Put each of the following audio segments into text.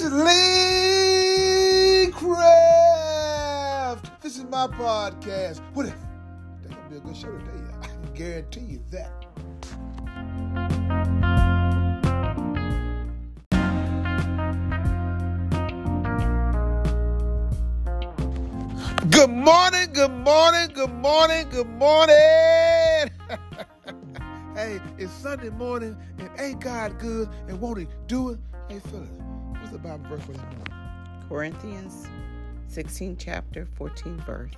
This is Lee Craft. This is my podcast. What if? That's gonna be a good show today. I can guarantee you that. Good morning, good morning, good morning, good morning. hey, it's Sunday morning and ain't God good and won't he do it? Hey, Phyllis, what's the Bible verse for this morning? Corinthians 16 chapter 14 verse.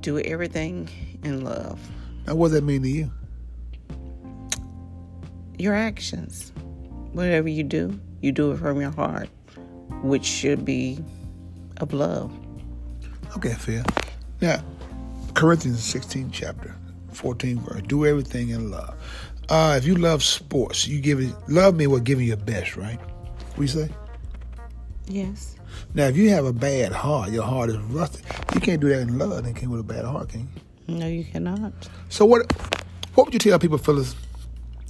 Do everything in love. Now, what does that mean to you? Your actions. Whatever you do, you do it from your heart, which should be of love. Okay, Phil. Now, Corinthians 16 chapter 14 verse. Do everything in love. Uh, if you love sports, you give it love me with giving your best, right? What you say? Yes. Now, if you have a bad heart, your heart is rusted. You can't do that in love. Then came with a bad heart, can you? No, you cannot. So what? What would you tell people, fellas,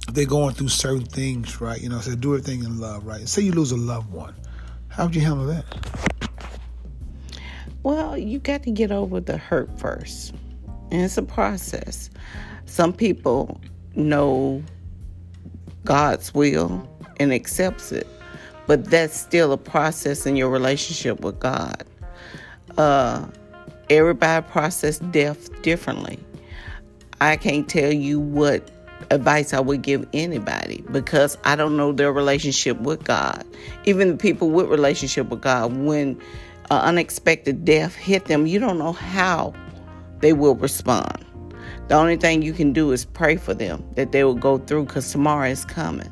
if they're going through certain things, right? You know, say do everything in love, right? Say you lose a loved one, how would you handle that? Well, you got to get over the hurt first. And it's a process. Some people know God's will and accepts it, but that's still a process in your relationship with God. Uh, everybody process death differently. I can't tell you what advice I would give anybody because I don't know their relationship with God. Even the people with relationship with God, when an unexpected death hit them, you don't know how they will respond. The only thing you can do is pray for them that they will go through because tomorrow is coming.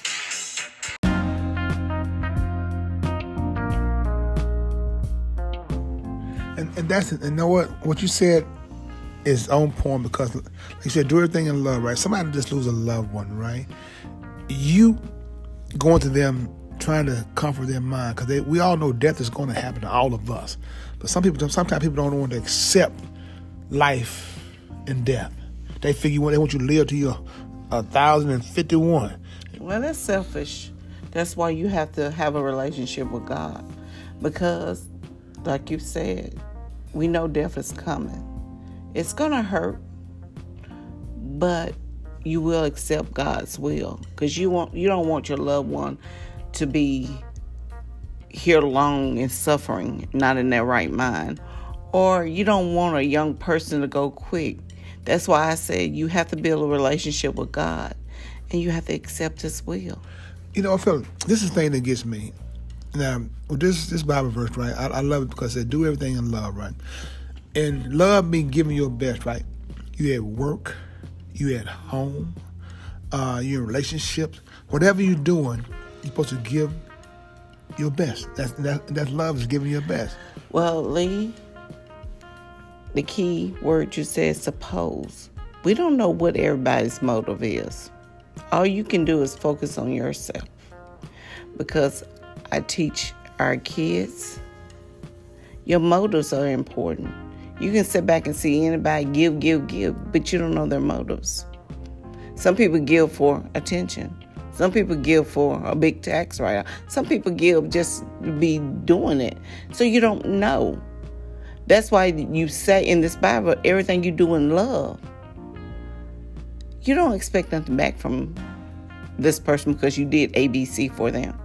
And, and that's. And know what? What you said is on point because, like you said, do everything in love, right? Somebody just lose a loved one, right? You going to them trying to comfort their mind because we all know death is going to happen to all of us. But some people, sometimes people don't want to accept life and death. They figure they want you to live to your a thousand and fifty one. Well, that's selfish. That's why you have to have a relationship with God. Because, like you said, we know death is coming. It's going to hurt, but you will accept God's will because you want you don't want your loved one to be here long and suffering, not in their right mind, or you don't want a young person to go quick. That's why I said you have to build a relationship with God and you have to accept His will. You know, I feel this is the thing that gets me. Now, this this Bible verse, right? I, I love it because they do everything in love, right? And love means giving your best, right? You at work, you at home, uh, you in relationships, whatever you're doing, you're supposed to give your best. That's that, that love is giving your best. Well, Lee, the key word you said suppose. We don't know what everybody's motive is. All you can do is focus on yourself. Because I teach our kids, your motives are important. You can sit back and see anybody give, give, give, but you don't know their motives. Some people give for attention. Some people give for a big tax write-off. Some people give just to be doing it. So you don't know. That's why you say in this Bible, everything you do in love. You don't expect nothing back from this person because you did ABC for them.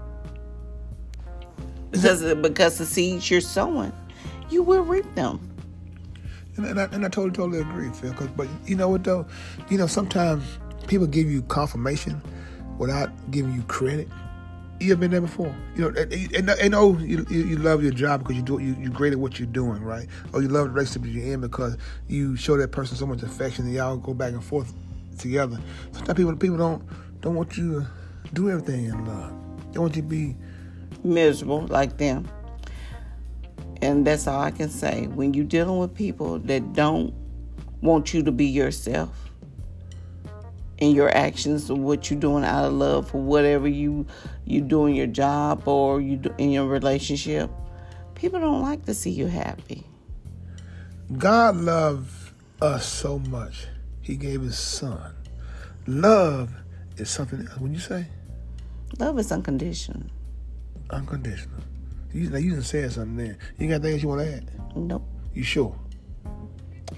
Because because the seeds you're sowing, you will reap them. And, and, I, and I totally, totally agree, Phil. Cause, but you know what though? You know, sometimes people give you confirmation without giving you credit. You have been there before? You know, and, and, and oh, you, you love your job because you do you you great at what you're doing, right? Or you love the relationship you're in because you show that person so much affection and y'all go back and forth together. Sometimes people people don't don't want you to do everything in love. They want you to be miserable like them. And that's all I can say. When you're dealing with people that don't want you to be yourself in your actions or what you're doing out of love for whatever you you do in your job or you do in your relationship, people don't like to see you happy. God loved us so much, He gave His Son. Love is something else. When you say Love is unconditional. Unconditional, you, now you done said something there. You got things you want to add? Nope. You sure?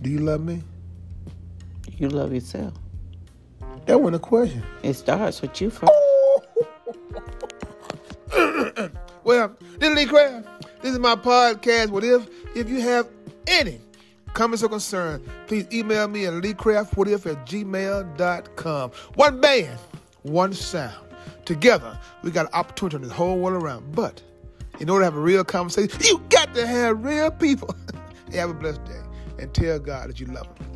Do you love me? You love yourself. That wasn't a question. It starts with you first. well, this is Lee Craft. This is my podcast. What if? If you have any comments or concern, please email me at leecraftwhatif at gmail.com. One band, one sound. Together, we got an opportunity to turn this whole world around. But in order to have a real conversation, you got to have real people. have a blessed day and tell God that you love him.